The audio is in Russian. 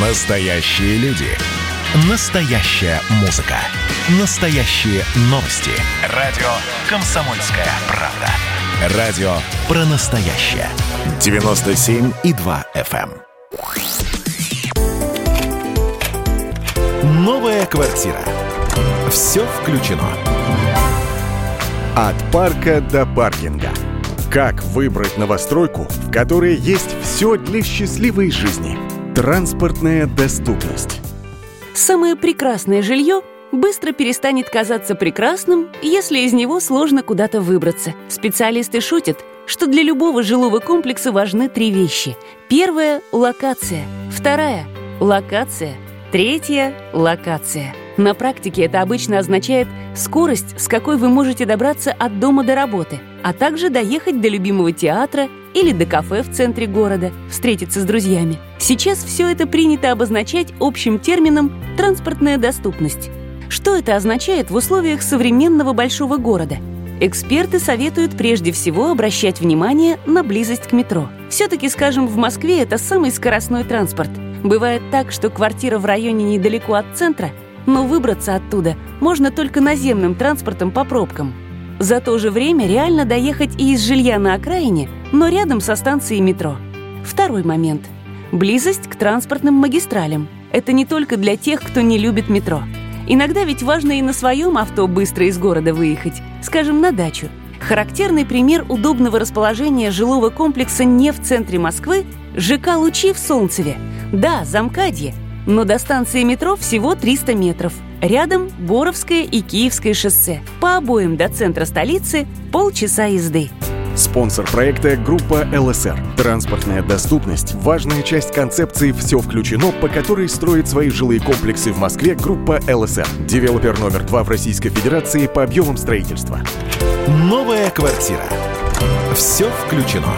Настоящие люди. Настоящая музыка. Настоящие новости. Радио «Комсомольская правда». Радио про настоящее. 97,2 FM. эм. Новая квартира. Все включено. От парка до паркинга. Как выбрать новостройку, в которой есть все для счастливой жизни? Транспортная доступность. Самое прекрасное жилье быстро перестанет казаться прекрасным, если из него сложно куда-то выбраться. Специалисты шутят, что для любого жилого комплекса важны три вещи. Первая – локация. Вторая – локация. Третья – локация. На практике это обычно означает скорость, с какой вы можете добраться от дома до работы, а также доехать до любимого театра или до кафе в центре города, встретиться с друзьями. Сейчас все это принято обозначать общим термином «транспортная доступность». Что это означает в условиях современного большого города? Эксперты советуют прежде всего обращать внимание на близость к метро. Все-таки, скажем, в Москве это самый скоростной транспорт. Бывает так, что квартира в районе недалеко от центра, но выбраться оттуда можно только наземным транспортом по пробкам. За то же время реально доехать и из жилья на окраине, но рядом со станцией метро. Второй момент. Близость к транспортным магистралям. Это не только для тех, кто не любит метро. Иногда ведь важно и на своем авто быстро из города выехать, скажем, на дачу. Характерный пример удобного расположения жилого комплекса не в центре Москвы – ЖК «Лучи» в Солнцеве. Да, Замкадье, но до станции метро всего 300 метров. Рядом Боровское и Киевское шоссе. По обоим до центра столицы полчаса езды. Спонсор проекта – группа ЛСР. Транспортная доступность – важная часть концепции «Все включено», по которой строит свои жилые комплексы в Москве группа ЛСР. Девелопер номер два в Российской Федерации по объемам строительства. Новая квартира. Все включено.